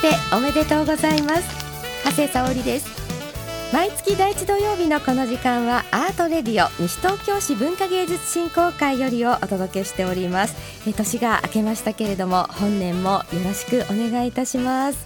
ましておめでとうございます。長谷沙織です。毎月第一土曜日のこの時間はアートレディオ西東京市文化芸術振興会よりをお届けしております。え年が明けましたけれども本年もよろしくお願いいたします。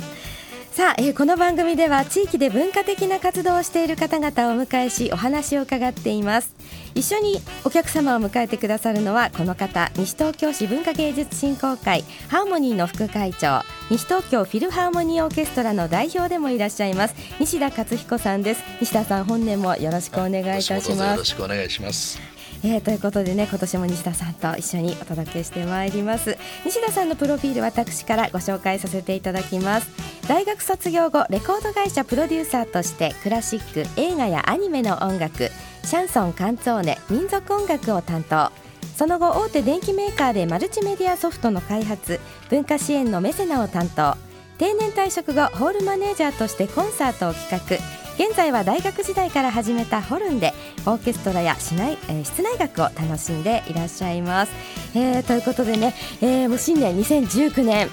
さあ、えー、この番組では地域で文化的な活動をしている方々をお迎えしお話を伺っています。一緒にお客様を迎えてくださるのはこの方西東京市文化芸術振興会ハーモニーの副会長西東京フィルハーモニーオーケストラの代表でもいらっしゃいます。西田勝彦さんです。西田さん本年もよろしくお願いいたします。よろしくお願いします。えー、ということでね今年も西田さんと一緒にお届けしてまいります。西田さんのプロフィール私からご紹介させていただきます。大学卒業後レコード会社プロデューサーとしてクラシック映画やアニメの音楽シャンソンカンツォーネ民族音楽を担当その後大手電機メーカーでマルチメディアソフトの開発文化支援のメセナを担当。定年退職後ホールマネージャーとしてコンサートを企画。現在は大学時代から始めたホルンでオーケストラや市内、えー、室内楽を楽しんでいらっしゃいます。えー、ということでね、えー、もう新年2019年。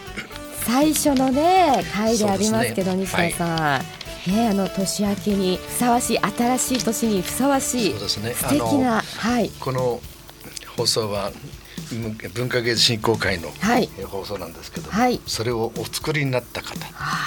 最初のね回でありますけど、ね、西田さん。はい。ね、あの年明けにふさわしい新しい年にふさわしい、ね、素敵な、はい、この放送は文化芸術振興会の、はい、放送なんですけど、はい、それをお作りになった方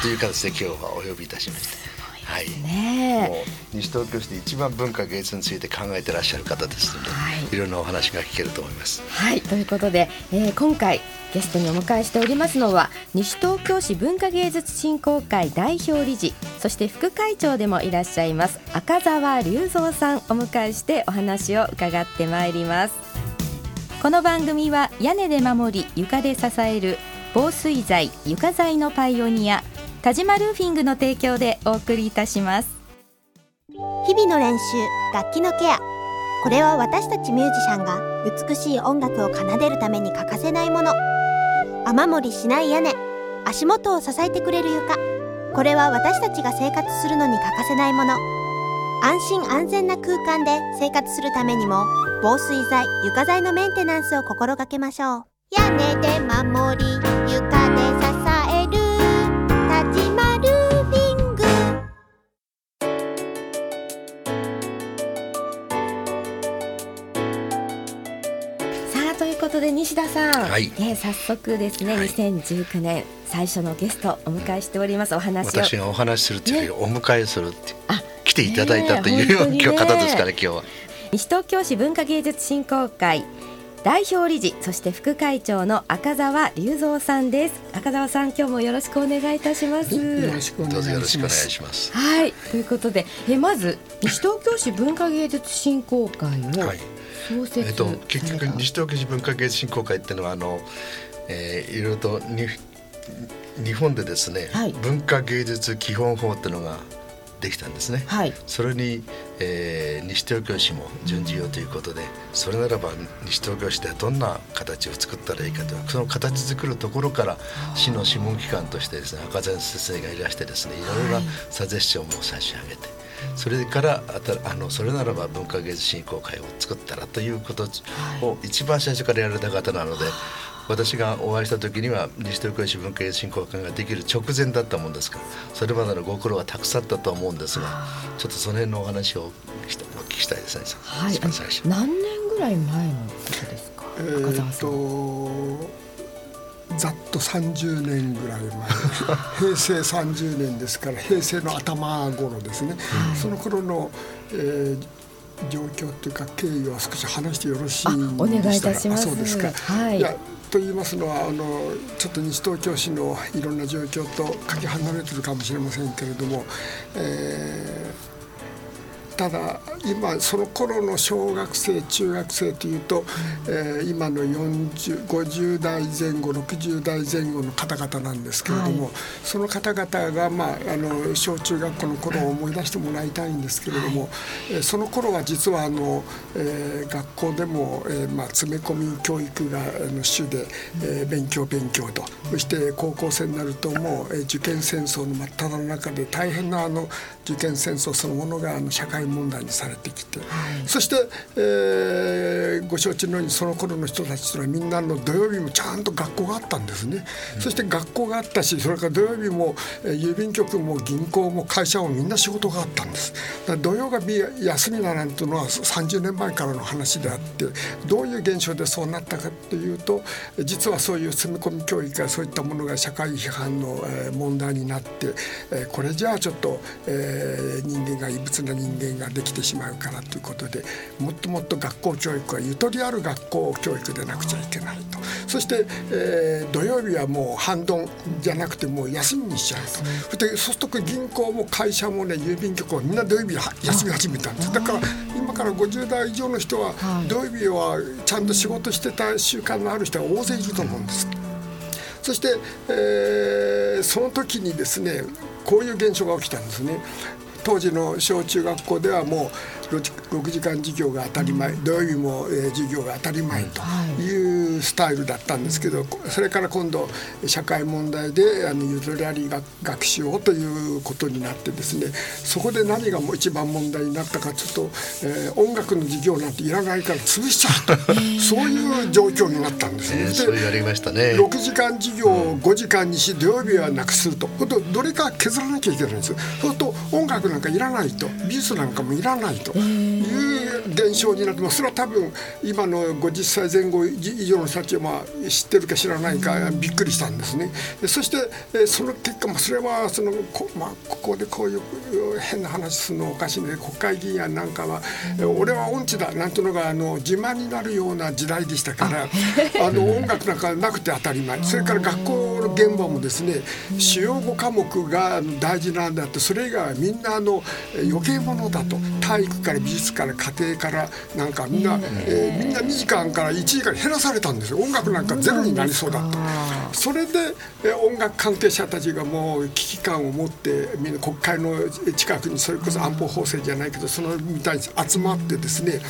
という形で今日はお呼びいたしました。はい、ね。もう西東京市で一番文化芸術について考えてらっしゃる方ですので、はい、いろんなお話が聞けると思います。はい。ということで、えー、今回ゲストにお迎えしておりますのは西東京市文化芸術振興会代表理事そして副会長でもいらっしゃいます赤澤隆三さんお迎えしてお話を伺ってまいりますこの番組は屋根で守り床で支える防水材床材のパイオニア田島ルーフィングの提供でお送りいたします。日々の練習楽器のケア。これは私たちミュージシャンが美しい音楽を奏でるために欠かせないもの。雨漏りしない屋根足元を支えてくれる床。これは私たちが生活するのに欠かせないもの。安心安全な空間で生活するためにも防水材床材のメンテナンスを心がけましょう。屋根で守り床で支ことで西田さん、はい、ね、早速ですね、はい、2019年最初のゲストお迎えしております。お話私がお話しするっていうより、ね、お迎えするって来ていただいたというような、ね、方ですから今日は。西東京市文化芸術振興会代表理事そして副会長の赤澤隆三さんです。赤澤さん今日もよろしくお願いいたします。よろしくお願いします。はいということでえまず西東京市文化芸術振興会を、はい。創設。えっと、結局西東京市文化芸術振興会っていうのはあの、えー、いろいろとに日本でですね、はい、文化芸術基本法っていうのができたんですね、はい、それに、えー、西東京市も準じようということで、それならば西東京市ではどんな形を作ったらいいかというその形作るところから市の諮問機関としてですね赤前先生がいらしてですねいろいろなサジェスションも差し上げて。それからあのそれならば文化芸術振興会を作ったらということを一番最初からやられた方なので。私がお会いした時には西東京市文化芸術振興会ができる直前だったもんですからそれまでのご苦労はたくさんあったと思うんですがちょっとその辺のお話をお聞きしたいですね、はい、何年ぐらい前のことですか、えー、とざっと30年ぐらい前平成30年ですから平成の頭頃ですね、はい、その頃の、えー、状況というか経緯を少し話してよろしいんお願いいたします。そうですか。はい。いやと言いますのはあのちょっと西東京市のいろんな状況とかけ離れてるかもしれませんけれども、えー、ただ今その頃の小学生中学生というと、えー、今の50代前後60代前後の方々なんですけれども、はい、その方々が、まあ、あの小中学校の頃を思い出してもらいたいんですけれども、はい、えー、その頃は実はあの、えー、学校でも、えーまあ、詰め込み教育が主で、えー、勉強勉強とそして高校生になるともう、えー、受験戦争の真っ只中で大変なあの受験戦争そのものがあの社会会問題にされてきて、はい、そして、えー、ご承知のようにその頃の人たちというのはみんなの土曜日もちゃんと学校があったんですね、うん、そして学校があったしそれから土曜日も、えー、郵便局も銀行も会社もみんな仕事があったんです。土曜日休みだなんていうのは30年前からの話であってどういう現象でそうなったかというと実はそういう住み込み教育やそういったものが社会批判の問題になってこれじゃあちょっと人間が異物な人間ができてしまうからということでもっともっと学校教育はゆとりある学校教育でなくちゃいけないと。そして、えー、土曜日はもう半ドンじゃなくてもう休みにしちゃうと。そしてそうすると銀行も会社もね郵便局もみんな土曜日休み始めたんですだから今から50代以上の人は土曜日はちゃんと仕事してた習慣のある人が大勢いると思うんです。そして、えー、その時にですねこういう現象が起きたんですね。当時の小中学校ではもう6時間授業が当たり前土曜日も、え授業が当たり前というスタイルだったんですけどそれから今度社会問題であのゆとりあり学習をということになってですねそこで何がもう一番問題になったかちょっと、えー、音楽の授業なんていらないから潰しちゃうと、そういう状況になったんですね。そうやりましたね。6時間授業を5時間にし土曜日はなくすると。どれか削らなきゃいけないんですそうすると音楽なんかいらないと。美術なんかもいらないと。いう現象になってます。それは多分今の50歳前後以上の人たちはまあ知ってるか知らないかびっくりしたんですね。そしてその結果、まあ、それはそのこ,、まあ、ここでこういう変な話するのおかしいので国会議員やなんかは「俺は音痴だ」なんていうのがあの自慢になるような時代でしたからあの音楽なんかなくて当たり前。それから学校の現場もですね主要5科目が大事なんだってそれ以外はみんなあの余計者だと。体育から美術から家庭からなんかみんな、えー、みんな2時間から1時間減らされたんですよ。音楽なんかゼロになりそうだとそれで、えー、音楽関係者たちがもう危機感を持ってみんな国会の近くにそれこそ安保法制じゃないけどそのみたいに集まってですね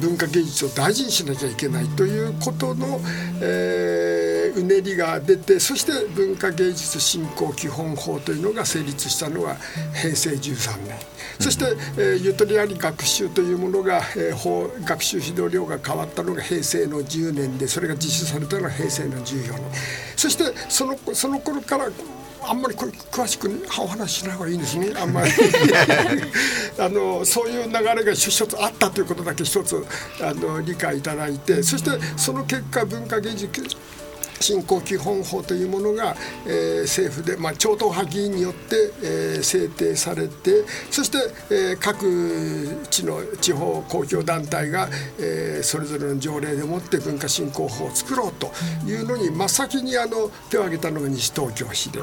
文化芸術を大事にしなきゃいけないということの、えー、うねりが出てそして文化芸術振興基本法というのが成立したのは平成13年。そして、えー、ゆとりあり学習というものが、えー、法学習指導料が変わったのが平成の10年でそれが実施されたのが平成の14年。そしてそのその頃からあんまり詳しくお話ししない方がいいんですねあんまり。あのそういう流れが一つあったということだけ一つあの理解いただいてそしてその結果文化芸術振興基本法というものが、えー、政府で、まあ、超党派議員によって、えー、制定されてそして、えー、各地の地方公共団体が、えー、それぞれの条例でもって文化振興法を作ろうというのに真っ先にあの手を挙げたのが西東京市で。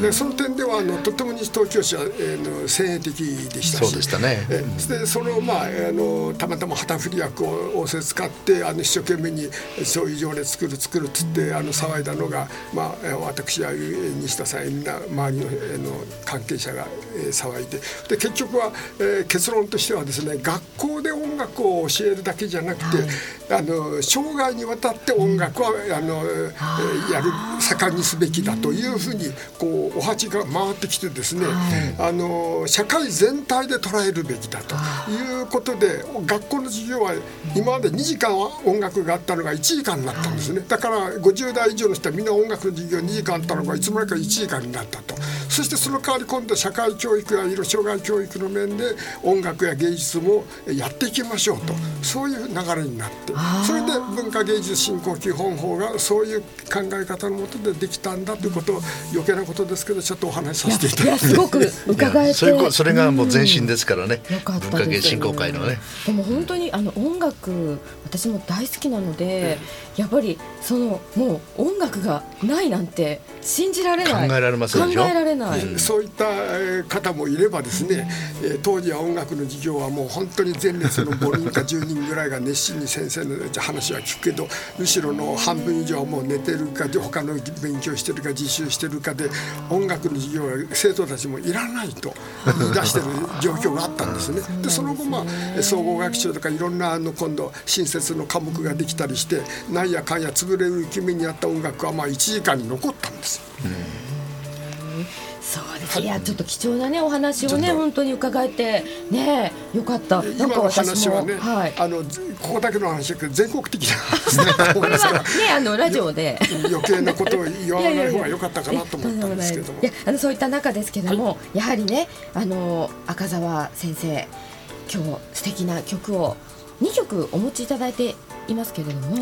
でその点ではあのとても西東京市は、えー、先鋭的でしたしそうでしたね、えー、でその,、まあ、あのたまたま旗振り役を仰せ使ってあの一生懸命にそういう条例作る作るっつってあの騒いだのが、まあ、私や西田さんみんな周りのの関係者が騒いでで結局は、えー、結論としてはですね学校で音楽を教えるだけじゃなくて、はい、あの生涯にわたって音楽はあの、えやる盛んにすべきだというふうにこうお鉢が回ってきてですね、はい、あの社会全体で捉えるべきだということで学校の授業は今まで2時間音楽があったのが1時間になったんですね。だから50代以上の人はみんな音楽の授業2時間あったのがいつの間にか1時間になったとそしてその代わり今度社会教育や色障害教育の面で音楽や芸術もやっていきましょうと、そういう流れになってそれで文化芸術振興基本法がそういう考え方のもとでできたんだということを余計なことですけどちょっとお話しさせていただいてすごく伺えて。それがもう前進ですからね、うん、文化芸振興会のね。でも本当にあの音楽私も大好きなので、やっぱりそのもう音楽がないなんて信じられない。考えられません考えられない、そういった方もいればですね、え当時は音楽の授業はもう本当に前列の5人か10人ぐらいが熱心に先生の話は聞くけど後ろの半分以上はもう寝てるか他の勉強してるか自習してるかで音楽の授業は生徒たちもいらないと 言い出してる状況があったんですね。でその後まあ総合学習とかいろんなあの今度新設の科目ができたりしてなんやかんや潰れる気味にあった音楽はまあ1時間に残ったんです。そうです、はい、いやちょっと貴重なねお話をね本当に伺えてねよかった。なんか私も、ね、はい、あのここだけの話全国的な話ねこれはねあのラジオで。余計なことを言わない方が良かったかなと思ったんですけども。いやあのそういった中ですけども、はい、やはりねあの赤澤先生今日素敵な曲を2曲お持ちいただいていますけれども、はい、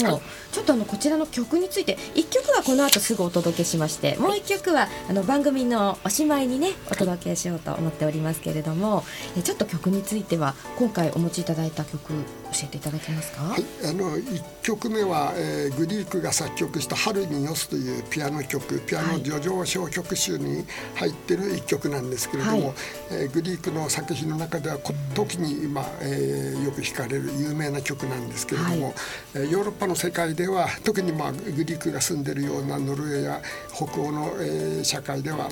ちょっとあのこちらの曲について1曲はこの後すぐお届けしましてもう1曲はあの番組のおしまいにねお届けしようと思っておりますけれどもちょっと曲については今回お持ちいただいた曲教えていただけますか、はい、あの1曲目は、えー、グリークが作曲した「春によす」というピアノ曲ピアノ叙情小曲集に入ってる1曲なんですけれども、はい、えー、グリークの作品の中では時に今、えー、よく弾かれる有名な曲なんですけれども、ヨーロッパの世界では特にまあグリークが住んでるようなノルウェーや北欧の、えー、社会では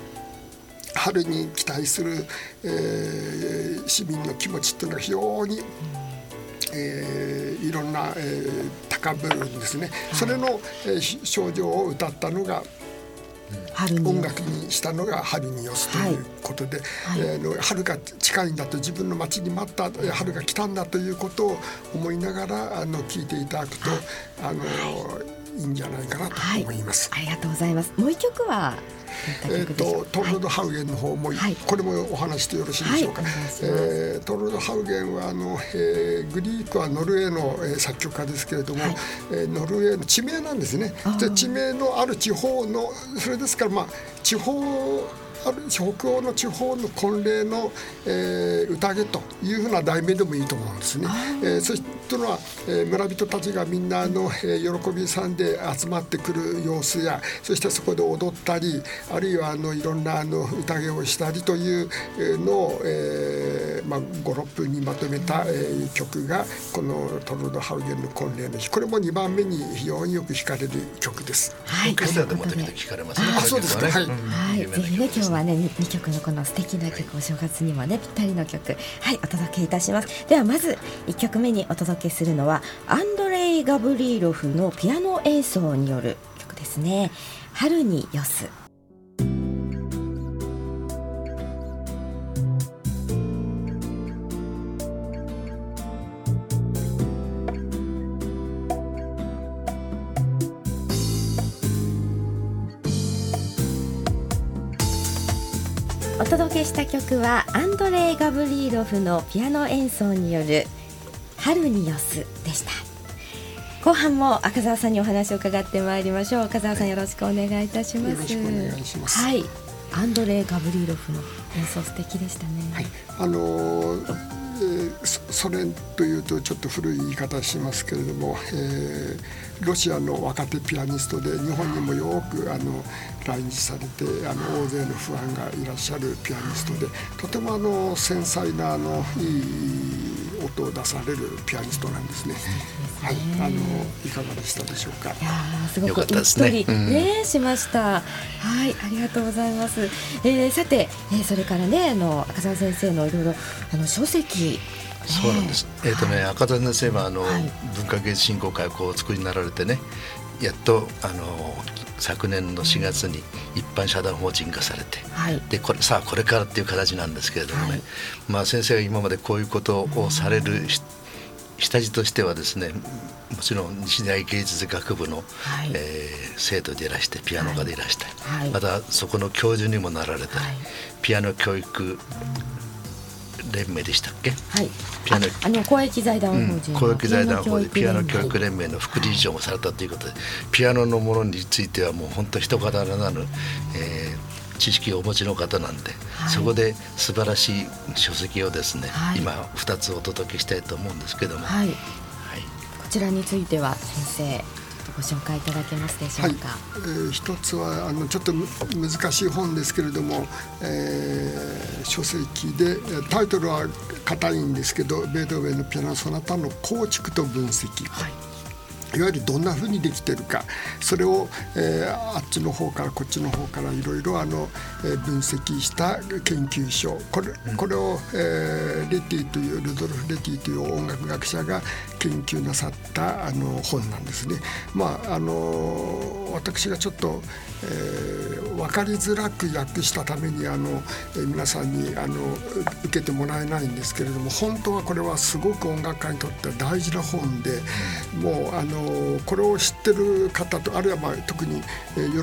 春に期待する、えー、市民の気持ちっていうのは非常に、えー、いろんな、えー、高ぶるんですね。それの、えー、症状を歌ったのが音楽にしたのが「春によす」ということで、はい。えー、春が近いんだと自分の街に待った春が来たんだということを思いながらあの聞いていただくと、あのいいんじゃないかなと思います。ありがとうございます。もう一曲はえーと、トルロド・ハウゲンの方も、はい、これもお話してよろしいでしょうか、はい、えー、トルロド・ハウゲンはあの、えー、グリークはノルウェーの、えー、作曲家ですけれども、はい、えー、ノルウェーの地名なんですね。で地名のある地方のそれですからまあ地方ある北欧の地方の婚礼の、えー、宴というふうな題名でもいいと思うんですね。えー、そしてのは、えー、村人たちがみんなの、えー、喜びさんで集まってくる様子やそしてそこで踊ったりあるいはあのいろんなあの宴をしたりというのを、えーまあ、56分にまとめた、えー、曲がこのトルド・ハウゲンの婚礼の日これも2番目に非常によく弾かれる曲です。はい、オーケストラでも時々弾かれますね。あ、そうですか。はい、はい、ぜひね今日ははね 2, 曲のこの素敵な曲お正月にもねぴったりの曲はいお届けいたします。ではまず1曲目にお届けするのはアンドレイ・ガブリーロフのピアノ演奏による曲ですね。春によす。した曲はアンドレイ・ガブリーロフのピアノ演奏による「春によす」でした。後半も赤澤さんにお話を伺ってまいりましょう。赤澤さんよろしくお願いいたします。よろしくお願いします。はい。アンドレイ・ガブリーロフの演奏素敵でしたね。はい。あのーえー、ソ連というとちょっと古い言い方しますけれども、えー、ロシアの若手ピアニストで日本にもよくあの来日されてあの大勢のファンがいらっしゃるピアニストでとてもあの繊細なあのいい音を出されるピアニストなんですね。はい、あのいかがでしたでしょうか？いやすごくうっとりね、しました。はい、ありがとうございます。えー、さて、えー、それからね、あの赤澤先生のいろいろあの書籍。そうなんです。えっ、ー、とね、赤澤先生はあの、はい、文化芸術振興会をこう作りになられてね、やっとあの昨年の4月に一般社団法人化されて、はい、でこれさあこれからっていう形なんですけれどもね、はい、まあ先生が今までこういうことをされる下地としてはですねもちろん日大芸術学部の、はい、えー、生徒でいらしてピアノ科でいらして、はい、またそこの教授にもなられたり、はい、ピアノ教育連盟でしたっけ、はい、ピアノあの公益財団法人、うん、公益財団法人ピアノ教育連盟の副理事長もされたということで、ピアノのものについてはもう本当一方ならぬ、えー、知識をお持ちの方なんで、はい、そこで素晴らしい書籍をですね、はい、今2つお届けしたいと思うんですけども、はい、はい、こちらについては先生ご紹介いただけますでしょうか。はい、えー、一つはあのちょっと難しい本ですけれども、えー、書籍でタイトルは硬いんですけどベートーベンのピアノソナタの構築と分析。はいいわゆるどんなふうにできてるかそれを、えー、あっちの方からこっちの方からいろいろあの、えー、分析した研究所これこれを、えー、レティというルドルフ・レティという音楽学者が研究なさったあの本なんですね。まああの私がちょっと、えー、分かりづらく訳したためにあの、えー、皆さんにあの受けてもらえないんですけれども本当はこれはすごく音楽家にとっては大事な本で、もうあのこれを知ってる方とあるいはまあ特にヨ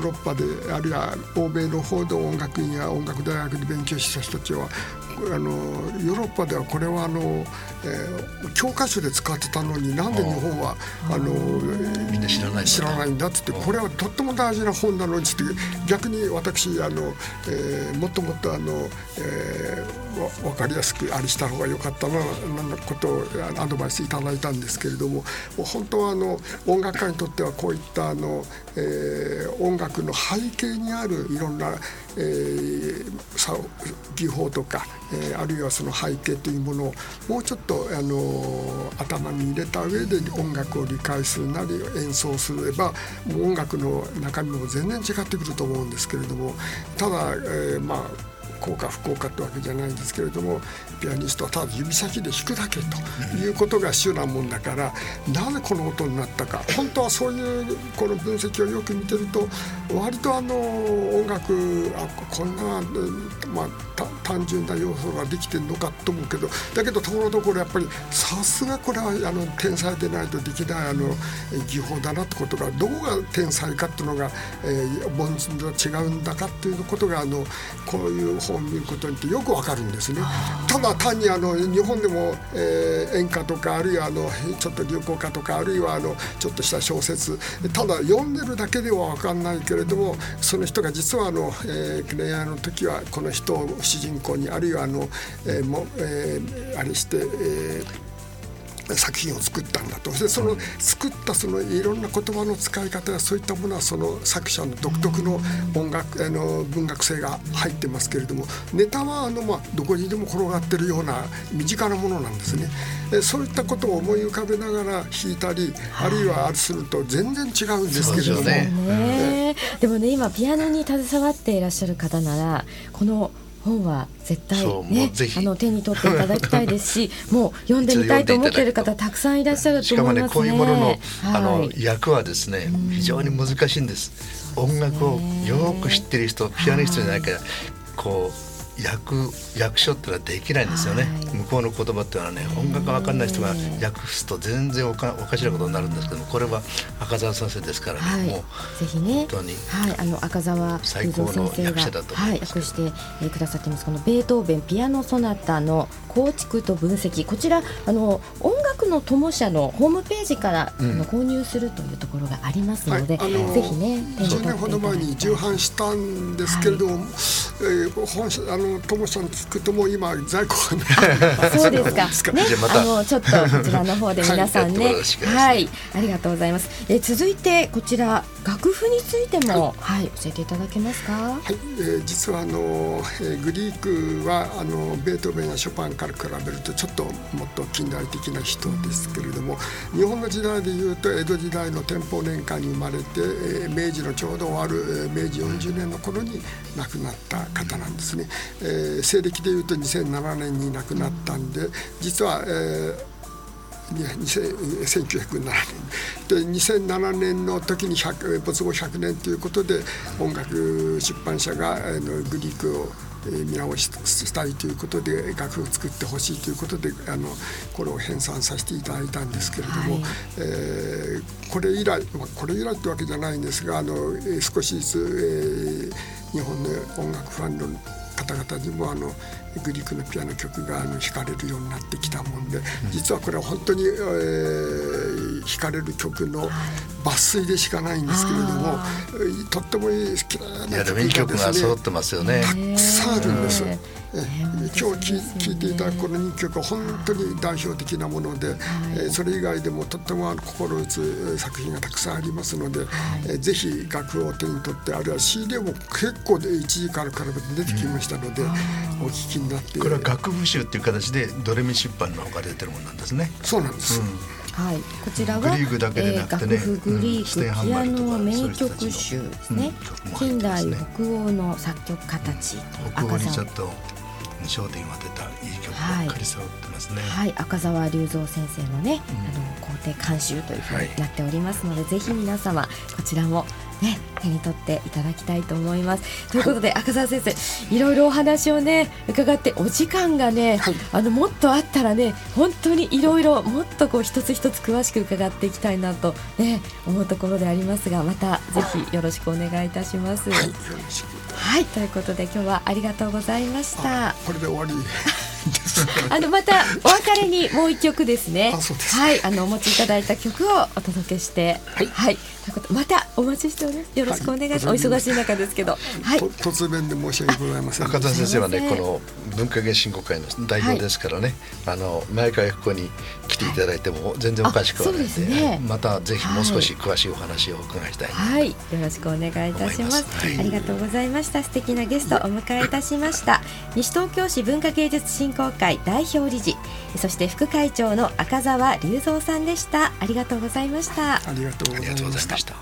ーロッパであるいは欧米の方で音楽院や音楽大学で勉強した人たちはあのヨーロッパではこれはあの、えー、教科書で使ってたのになんで日本はあのみんな知らない知らないんだっつってこれはとっても大事な本なのにって逆に私あの、えー、もっともっとあの、えー、分かりやすくありした方が良かったななことをアドバイスいただいたんですけれどももう本当はあの音楽家にとってはこういったあの、えー、音楽の背景にあるいろんな、えー、技法とか、えー、あるいはその背景というものをもうちょっと、あの頭に入れた上で音楽を理解するなり演奏すればもう音楽の中身も全然違ってくると思うんですけれどもただ、えー、まあ幸か不幸かってわけじゃないんですけれどもピアニストはただ指先で弾くだけということが主なもんだからなぜこの音になったか本当はそういうこの分析をよく見てると割とあの音楽あこんな、まあ、単純な要素ができてるのかと思うけどだけどところどころやっぱりさすがこれはあの天才でないとできないあの技法だなってことがどこが天才かっていうのが、えー、凡人と違うんだかっていうことがあのこういう本を見ることによってよくわかるんですね。ただ単にあの日本でも、えー、演歌とかあるいはあのちょっと流行歌とかあるいはあのちょっとした小説ただ読んでるだけでは分かんないけれどもその人が実はあの、えー、恋愛の時はこの人を主人公にあるいはあの、えーもえー、あれして、えー作品を作ったんだと。でその作ったそのいろんな言葉の使い方やそういったものはその作者の独特の音楽あの文学性が入ってますけれどもネタはあの、まあ、どこにでも転がってるような身近なものなんですね。そういったことを思い浮かべながら弾いたり、あるいはあるすると全然違うんですけれども。ね、でもね今ピアノに携わっていらっしゃる方ならこの本は絶対ねあの手に取っていただきたいですし もう読んでみたいと思っている方たくさんいらっしゃると思いますね。しかもねこういうものの、はい、あの役はですね非常に難しいんです。音楽をよく知ってる人ピアニストじゃないからこう役役所ってのはできないんですよね、はい、向こうの言葉っていうのはね音楽が分かんない人が訳すと全然おかおかしなことになるんですけどこれは赤澤先生ですからね、はい、もうぜひね。本当に、はい、あの赤澤最高の役者だとはい、訳して、えー、くださってます。このベートーベンピアノソナタの構築と分析。こちらあの音楽の友社のホームページから、の購入するというところがありますので、はい、ぜひね10年ほど前に重版したんですけれども、はい、えー、本社あののともさん聞くとも今在庫がない。そうですか。ねあのちょっとこちらの方で皆さんね。はいありがとうございます。え続いてこちら楽譜についても、はい、教えていただけますか？はい、えー、実はあの、えー、グリークはあのベートーベンやショパンから比べるとちょっともっと近代的な人ですけれども、日本の時代でいうと江戸時代の天保年間に生まれて、明治のちょうど終わる、明治40年の頃に亡くなった方なんですね。えー、西暦でいうと2007年に亡くなったんで実は、えー1907年で2007年の時に没後100年ということで音楽出版社があのグリークを見直ししたいということで楽譜を作ってほしいということであのこれを編纂させていただいたんですけれども、はい、えー、これ以来これ以来ってわけじゃないんですがあの少しずつ、えー、日本の音楽ファンの方々にもあのグリークのピアノ曲があの弾かれるようになってきたもんで、実はこれは本当に、えー、弾かれる曲の抜粋でしかないんですけれども、とってもいい綺麗な曲がですねたくさんあるんです。今日聴いていただくこの2曲は本当に代表的なもので、えそれ以外でもとっても心打つ作品がたくさんありますので、えぜひ楽譜を手に取ってあるいは CD も結構で1時から比べて出てきましたので、お聴きになって。これは楽譜集っていう形でドレミ出版の方から出てるものなんですね。そうなんです、はい、こちらは、グリーグだけでなくてね、えー、グリーグ、ピアノ名曲集ですね、近代北欧の作曲家たち北欧にちょっと焦点を当てたいい曲ばっかり揃ってますね。はい、はい、赤澤隆三先生のね、うん、あの皇帝監修というふうになっておりますので、はい、ぜひ皆様こちらもね手に取っていただきたいと思います。ということで、赤澤先生いろいろお話をね伺ってお時間がね、はい、あのもっとあったらね本当にいろいろもっとこう一つ一つ詳しく伺っていきたいなとね思うところでありますがまたぜひよろしくお願いいたします。はい、はいということで今日はありがとうございました。これで終わり あのまたお別れにもう一曲ですね。はい、あのお持ちいただいた曲をお届けして、はい、はい、またお待ちしております。よろしくお願いします。はい、お忙しい中ですけど、はい、突然で申し訳ございません。赤田先生はね、この文化芸振興会の代表ですからね、あの毎回ここに来ていただいても全然おかしくはないので、ね、またぜひもう少し詳しいお話をお伺いしたいはい、よろしくお願いいたします。ありがとうございました。素敵なゲストお迎えいたしました。西東京市文化芸術振興会代表理事そして副会長の赤澤隆三さんでした。ありがとうございました。ありがとうございました。